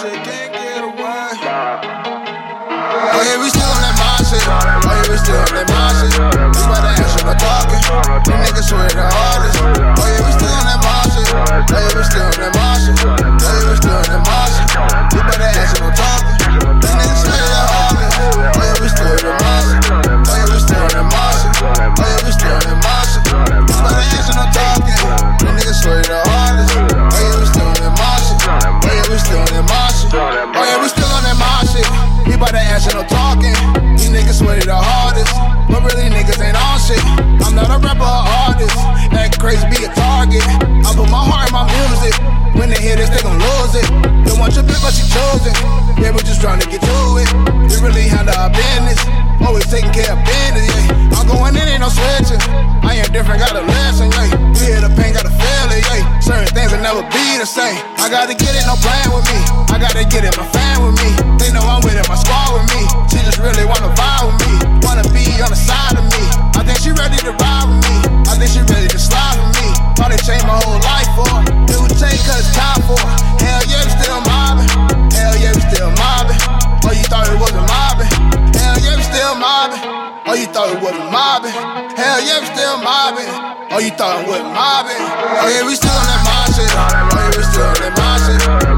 Oh yeah, we still on that mind shit. Oh yeah, we still on that mind shit. You better ask, I'm not talking. You niggas swear to trying to get to it. We really handle our business. Always taking care of business, yeah. I'm going in, ain't no switching. I ain't different, got a lesson, yeah. You hear the pain, got a feeling, yeah. Certain things will never be the same. I gotta get it, no plan with me. I gotta get it, my family. thought it wasn't mobbing? Hell yeah, we still mobbing. Oh, you thought it wasn't mobbing? Oh yeah, we still on that mob shit. Oh yeah, we still on that mob shit.